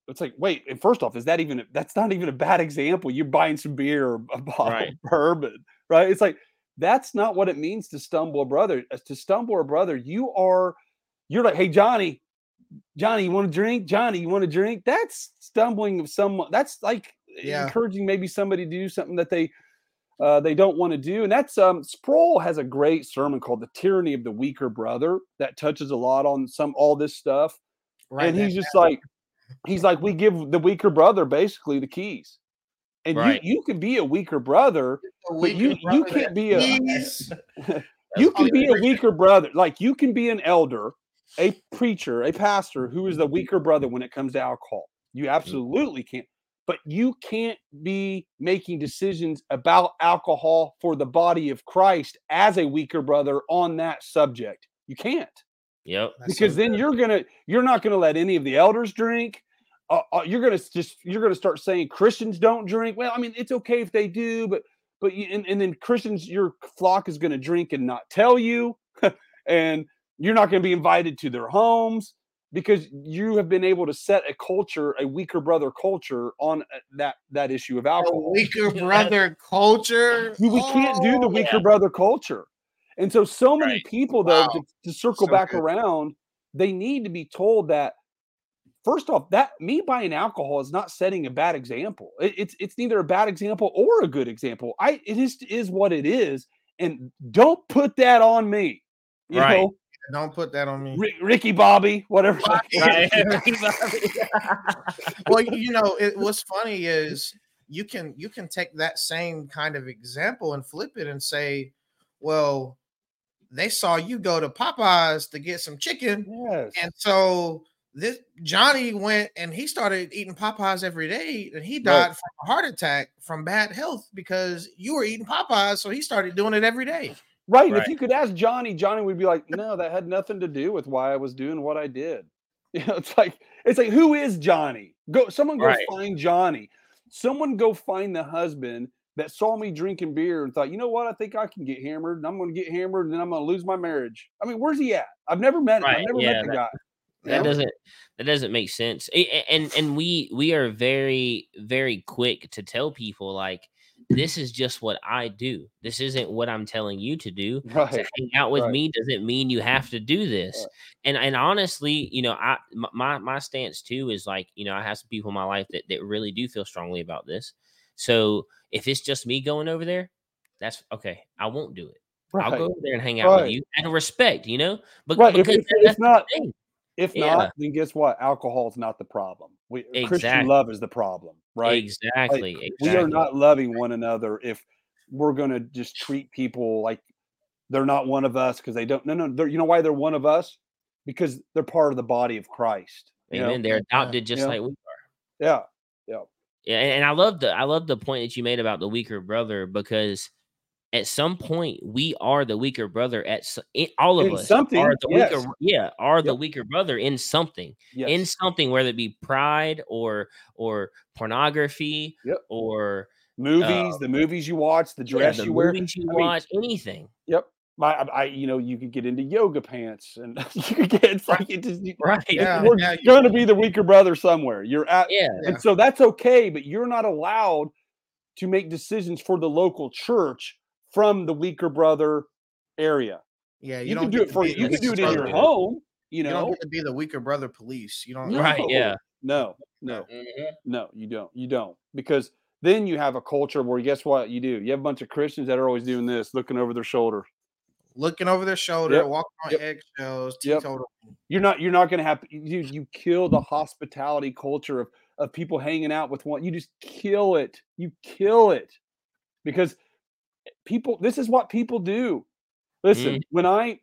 it's like wait, and first off, is that even that's not even a bad example. You're buying some beer or a bottle Right. of bourbon, right? It's like that's not what it means to stumble a brother. Uh, To stumble a brother, you are you're like, hey Johnny, Johnny, you want to drink? Johnny, you want to drink? That's stumbling of someone. That's like Yeah. encouraging maybe somebody to do something that they uh, they don't want to do. And that's um Sproul has a great sermon called "The Tyranny of the Weaker Brother" that touches a lot on some all this stuff. Right. and he's just like, he's like, we give the weaker brother basically the keys. And Right. you you can be a weaker brother, but you you can't be a you can be a weaker brother. Like you can be an elder, a preacher, a pastor who is the weaker brother when it comes to alcohol. You absolutely can't. But you can't be making decisions about alcohol for the body of Christ as a weaker brother on that subject. You can't Yep. because then you're gonna you're not gonna let any of the elders drink. Uh, uh, you're gonna just you're gonna start saying Christians don't drink. Well, I mean it's okay if they do, but but you, and, and then Christians your flock is gonna drink and not tell you, and you're not gonna be invited to their homes because you have been able to set a culture, a weaker brother culture on uh, that that issue of a alcohol. weaker brother culture. We, we can't do the Oh, weaker yeah. brother culture. And so, so many Right. people, though, Wow. to, to circle So back good. around, they need to be told that first off, that me buying alcohol is not setting a bad example. It- it's it's neither a bad example or a good example. I it is is what it is, and don't put that on me. You Right. know, Don't put that on me. Rick, Ricky Bobby, whatever. Right. well, you know, it, what's funny is you can you can take that same kind of example and flip it and say, well, they saw you go to Popeyes to get some chicken, yes. and so this Johnny went and he started eating Popeyes every day, and he died from a heart attack from bad health because you were eating Popeyes, so he started doing it every day. Right. Right. If you could ask Johnny, Johnny would be like, no, that had nothing to do with why I was doing what I did. You know, it's like, it's like, who is Johnny? Go, someone go Right. find Johnny. Someone go find the husband that saw me drinking beer and thought, you know what? I think I can get hammered and I'm going to get hammered and then I'm going to lose my marriage. I mean, where's he at? I've never met him. I've never yeah, met the guy. that doesn't that doesn't make sense and and we we are very very quick to tell people like this is just what I do. This isn't what I'm telling you to do. To hang out with right. me doesn't mean you have to do this. Right. And and honestly, you know, I my my stance too is like, you know, I have some people in my life that that really do feel strongly about this. So if it's just me going over there, that's okay. I won't do it. I'll go over there and hang out with you out of respect, you know. But Right. If, because if, that- if that's the not, if Yeah. not, then guess what? Alcohol is not the problem. We uh, Christian Exactly. love is the problem, right? Exactly. we exactly. are not loving one another if we're going to just treat people like they're not one of us because they don't no no you know why they're one of us because they're part of the body of christ you know? Amen. They're adopted just Yeah. like we are. yeah Yeah, and, and I love the I love the point that you made about the weaker brother because at some point we are the weaker brother at in, all of In us something, are the yes. weaker yeah are the weaker brother in something yes. in something whether it be pride or or pornography Yep. or movies the um, movies you watch the yeah, dress the you wear movies you I mean, watch anything yep my I, I you know you could get into yoga pants and you could get it's like it just you- right Yeah, we're yeah, going to be the weaker brother somewhere you're at yeah Yeah. And so that's okay, but you're not allowed to make decisions for the local church from the weaker brother area. Yeah, You, you, can don't do it for you. You can do it weaker in your brother. home, you You don't know. get to be the weaker brother police. You don't. No. right yeah No, no, Mhm. no, you don't. You don't. Because then you have a culture where guess what you do? You have a bunch of Christians that are always doing this, looking over their shoulder. Looking over their shoulder, Yep, walking on yep, eggshells, yep. teetotal. You're not you're not gonna have you you kill the hospitality culture of of people hanging out with one. You just kill it. You kill it. Because people this is what people do. Listen, Mm. when I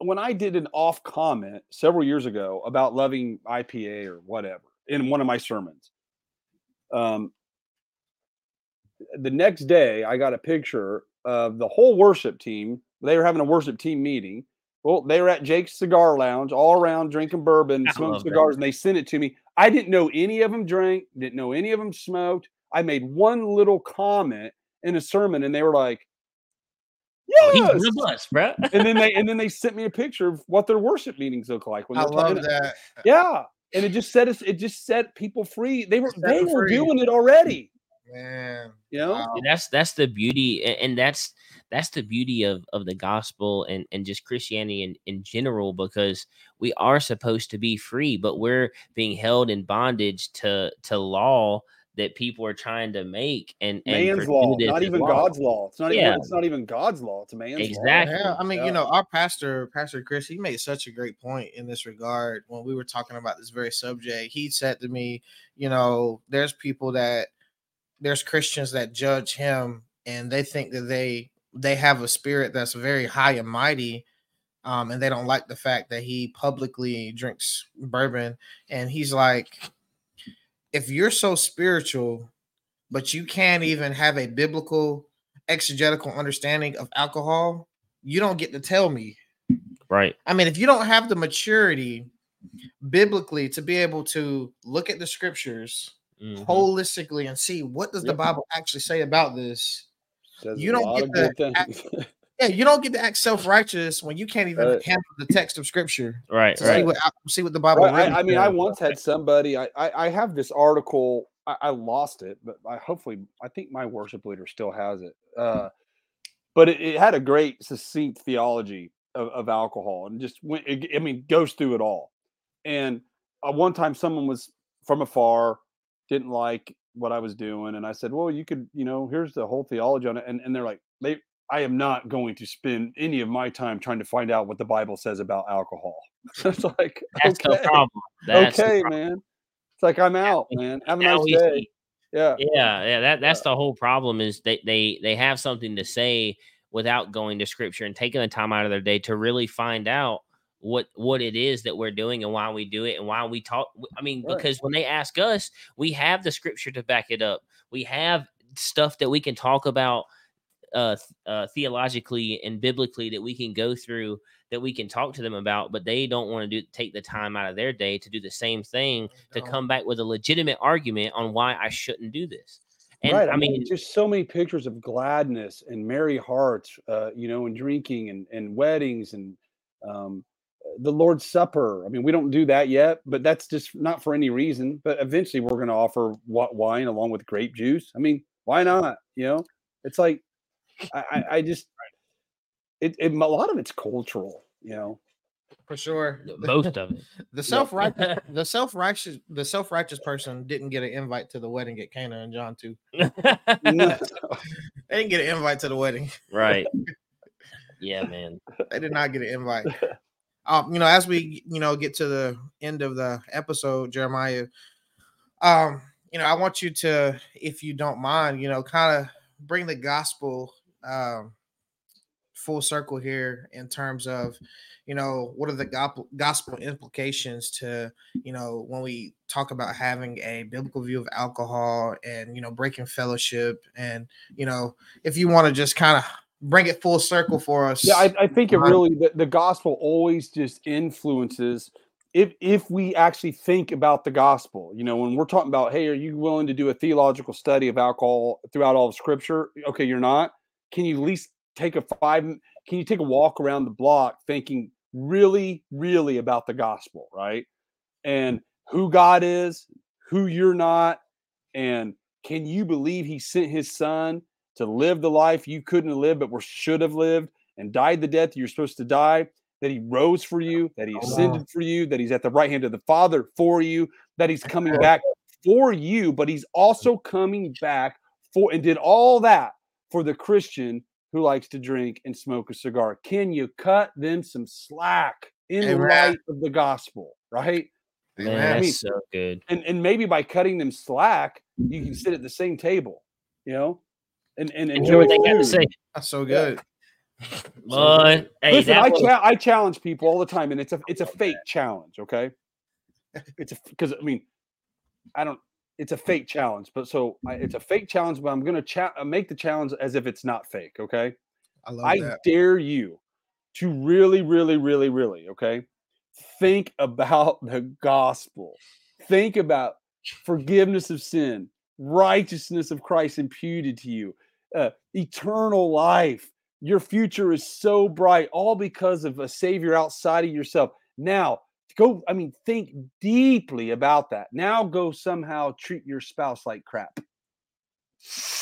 when I did an off comment several years ago about loving IPA or whatever in one of my sermons, um, the next day I got a picture of the whole worship team. They were having a worship team meeting. Well, they were at Jake's Cigar Lounge, all around drinking bourbon, smoking love that. cigars, and they sent it to me. I didn't know any of them drank, didn't know any of them smoked. I made one little comment in a sermon, and they were like, Oh, he's "Yes." us bro and then they and then they sent me a picture of what their worship meetings look like when I love talking- that. Yeah, and it just set us. It just set people free. They were they were free. doing it already. Man, You know. wow. That's that's the beauty and that's that's the beauty of of the gospel and and just christianity in, in general because we are supposed to be free but we're being held in bondage to to law that people are trying to make and, and man's law, not even law. God's law. It's not Yeah. even it's not even God's law. It's a man's law. Exactly. Yeah, I mean, Yeah. you know, our pastor, Pastor Chris, he made such a great point in this regard when we were talking about this very subject. He said to me, you know, there's people that there's Christians that judge him and they think that they they have a spirit that's very high and mighty. Um, and they don't like the fact that he publicly drinks bourbon. And he's like, if you're so spiritual, but you can't even have a biblical exegetical understanding of alcohol, you don't get to tell me. right I mean, if you don't have the maturity biblically to be able to look at the scriptures Mhm. holistically and see what does the Bible actually say about this. Says You don't get of to act- things. Yeah, you don't get to act self-righteous when you can't even Right. handle the text of scripture right to see right what see what the Bible Right, really I, I mean, I once had somebody. I, I I have this article. I, I lost it, but I hopefully I think my worship leader still has it. Uh, but it, it had a great succinct theology of, of alcohol, and just went. It, I mean, goes through it all. And uh, one time, someone was from afar, didn't like what I was doing, and I said, "Well, you could, you know, here's the whole theology on it." And and they're like, they. I am not going to spend any of my time trying to find out what the Bible says about alcohol. it's like, that's okay the problem that's the okay, problem. man. It's like I'm out, man. Have a nice day. Yeah. yeah yeah that that's the whole problem is they they they have something to say without going to scripture and taking the time out of their day to really find out what what it is that we're doing and why we do it and why we talk i mean Right. because when they ask us we have the scripture to back it up we have stuff that we can talk about uh, uh theologically and biblically that we can go through that we can talk to them about but they don't want to do take the time out of their day to do the same thing to come back with a legitimate argument on why I shouldn't do this. And right. I mean, just so many pictures of gladness and merry hearts, uh, you know, and drinking and, and weddings and um, the Lord's Supper. I mean, we don't do that yet, but that's just not for any reason. But eventually, we're going to offer wine along with grape juice. I mean, Why not? You know, it's like I, I, I just it, it a lot of it's cultural. You know, for sure. Most of it. The self righteous, the self righteous, the self righteous person didn't get an invite to the wedding at Cana and John too. No. They didn't get an invite to the wedding. right. Yeah, man. They did not get an invite. Um, you know, as we you know get to the end of the episode, Jerimiah, um, you know, I want you to, if you don't mind, you know, kind of bring the gospel um full circle here in terms of you know what are the gospel implications to you know when we talk about having a biblical view of alcohol and you know breaking fellowship and you know if you want to just kind of bring it full circle for us Yeah, I, I think it really the, the gospel always just influences if if we actually think about the gospel. You know, when we're talking about, hey, are you willing to do a theological study of alcohol throughout all of Scripture? Okay, you're not. Can you at least take a five? Can you take a walk around the block thinking really, really about the gospel, right? And who God is, who you're not, and can you believe He sent His Son to live the life you couldn't lived but were should have lived and died the death you're supposed to die that he rose for you that he ascended for you that he's at the right hand of the father for you that he's coming back for you but he's also coming back for and did all that for the christian who likes to drink and smoke a cigar can you cut them some slack in Amen. light of the gospel right Man, that's I mean- so good. and and maybe by cutting them slack you can sit at the same table you know and and And enjoy what they got to say. that's so good Boy, hey, Listen, I, was- cha- I challenge people all the time, and it's a it's a fake challenge. Okay, it's a because I mean, I don't. It's a fake challenge, but so I, it's a fake challenge. But I'm gonna cha- uh, make the challenge as if it's not fake. Okay, i love I that dare you to really, really, really, really. Okay, think about the gospel. Think about forgiveness of sin, righteousness of Christ imputed to you, uh, eternal life. Your future is so bright, all because of a Savior outside of yourself. Now, go, I mean, think deeply about that. Now, go somehow treat your spouse like crap.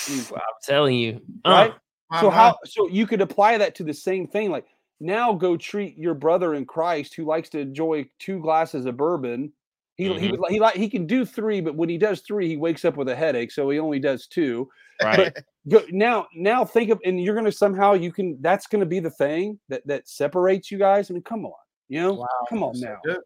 I'm telling you. Uh, Right? My- so my- how so you could apply that to the same thing like now go treat your brother in christ who likes to enjoy two glasses of bourbon he, he Mhm. would he like he can do three but when he does three he wakes up with a headache so he only does two right. go, now now think of and you're gonna somehow you can that's gonna be the thing that that separates you guys i mean come on you know Wow, come on so now good.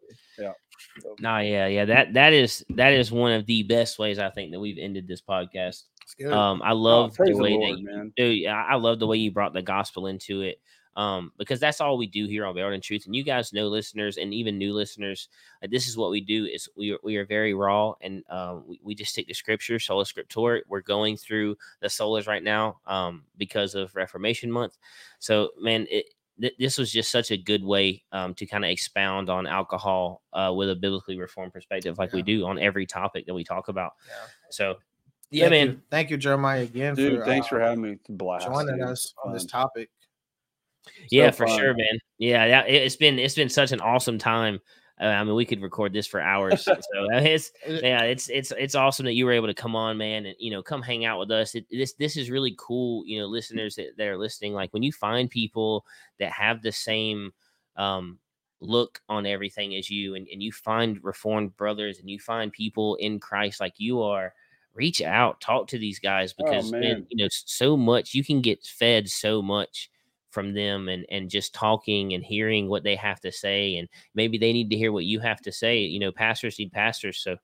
Nah, yeah, yeah. That that is that is one of the best ways I think that we've ended this podcast. Um, I Oh, love praise the the way Lord, that you man do. Yeah, I I love the way you brought the gospel into it. Um, because that's all we do here on Barreled in Truth. And you guys know listeners and even new listeners, uh, this is what we do is we are, we are very raw and um, we, we just take the scripture, sola scriptura. We're going through the solas right now um, because of Reformation month. So man, it, th- this was just such a good way um, to kind of expound on alcohol uh, with a biblically reformed perspective, like we do on every topic that we talk about. Yeah. So, yeah, Thank man. you. Thank you, Jerimiah, again dude for thanks uh, for having me it's a blast joining dude. us on this Fun. topic. yeah, So for fun. sure, man. Yeah, yeah, it- it's been it's been such an awesome time. Uh, I mean, we could record this for hours. so uh, it's yeah, it's it's it's awesome that you were able to come on, man, and you know, come hang out with us. It, this this is really cool, you know, listeners that, that are listening. Like when you find people that have the same um look on everything as you, and, and you find reformed brothers, and you find people in Christ like you are. Reach out, talk to these guys Oh, because man, man. you know, so much you can get fed so much from them and and just talking and hearing what they have to say and maybe they need to hear what you have to say you know pastors need pastors so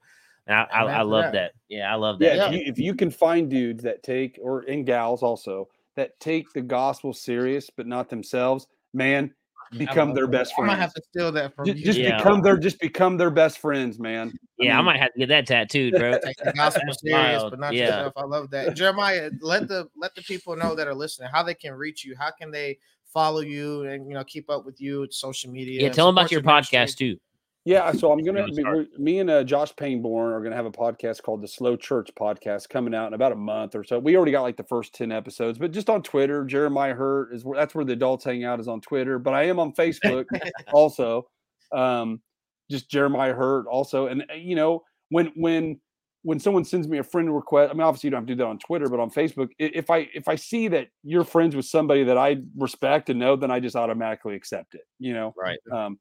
I, I, I love that. that. yeah i love yeah, that If, you, if you can find dudes that take or and gals also that take the gospel serious but not themselves man become their that. best I might have to steal that from Ju- you. just Yeah. become their just become their best friends man yeah i mean, might have to get that tattooed bro Take the gospel serious, but not Yeah. yourself. I love that. Jerimiah, let the let the people know that are listening how they can reach you. How can they follow you and you know keep up with you, social media? yeah tell them about support your podcast too Yeah, so I'm gonna be, me and uh, Josh Painborn are gonna have a podcast called the Slow Church Podcast coming out in about a month or so. We already got like the first ten episodes, but just on Twitter, Jerimiah Hurt is where that's where the adults hang out is on Twitter. But I am on Facebook also, um, just Jerimiah Hurt also, and uh, you know when when when someone sends me a friend request, I mean, obviously you don't have to do that on Twitter, but on Facebook, if I if I see that you're friends with somebody that I respect and know, then I just automatically accept it. You know, Right. um,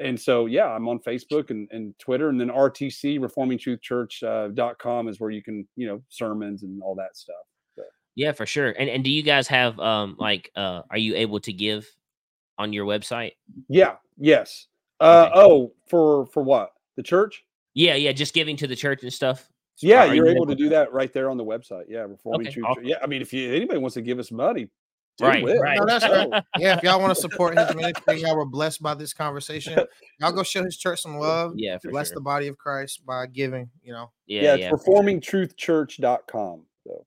and so yeah, I'm on Facebook and, and Twitter, and then RTC Reforming Truth Church uh, dot com is where you can you know sermons and all that stuff. Yeah, for sure. And and do you guys have um like uh are you able to give on your website? Yeah. Yes. Uh, Okay. Oh, for for what the church? Yeah, yeah, just giving to the church and stuff. Yeah, you're you able to do that right there on the website. Yeah, Reforming Okay, Truth. awesome. Yeah, I mean, if you, anybody wants to give us money, do Right, it. right. No, that's right. Yeah, if y'all want to support his ministry, y'all were blessed by this conversation. Y'all go show his church some love. Yeah, for bless sure. the body of Christ by giving. You know. Yeah, yeah, yeah. it's reformingtruthchurch.com. So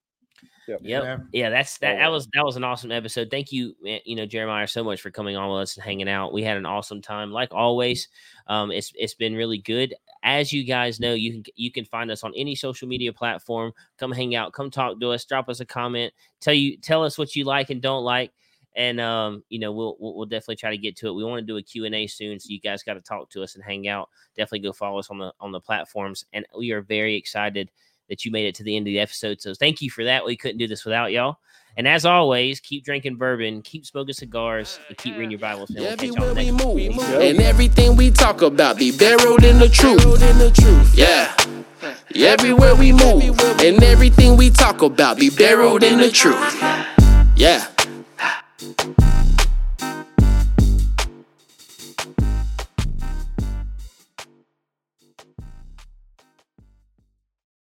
Yep. Yeah. Yeah, that's that. That was that was an awesome episode. Thank you, you know, Jerimiah, so much for coming on with us and hanging out. We had an awesome time, like always. Um, it's it's been really good. As you guys know, you can you can find us on any social media platform. Come hang out, come talk to us, drop us a comment, tell you tell us what you like and don't like, and um, you know, we'll we'll, we'll definitely try to get to it. We want to do a Q and A soon, so you guys got to talk to us and hang out. Definitely go follow us on the on the platforms, and we are very excited that you made it to the end of the episode. So thank you for that. We couldn't do this without y'all. And as always, keep drinking bourbon, keep smoking cigars, and keep reading your Bibles. And we'll catch y'all we next move, and everything we talk about be buried in the truth. Yeah. Everywhere we move, and everything we talk about be buried in the truth. Yeah.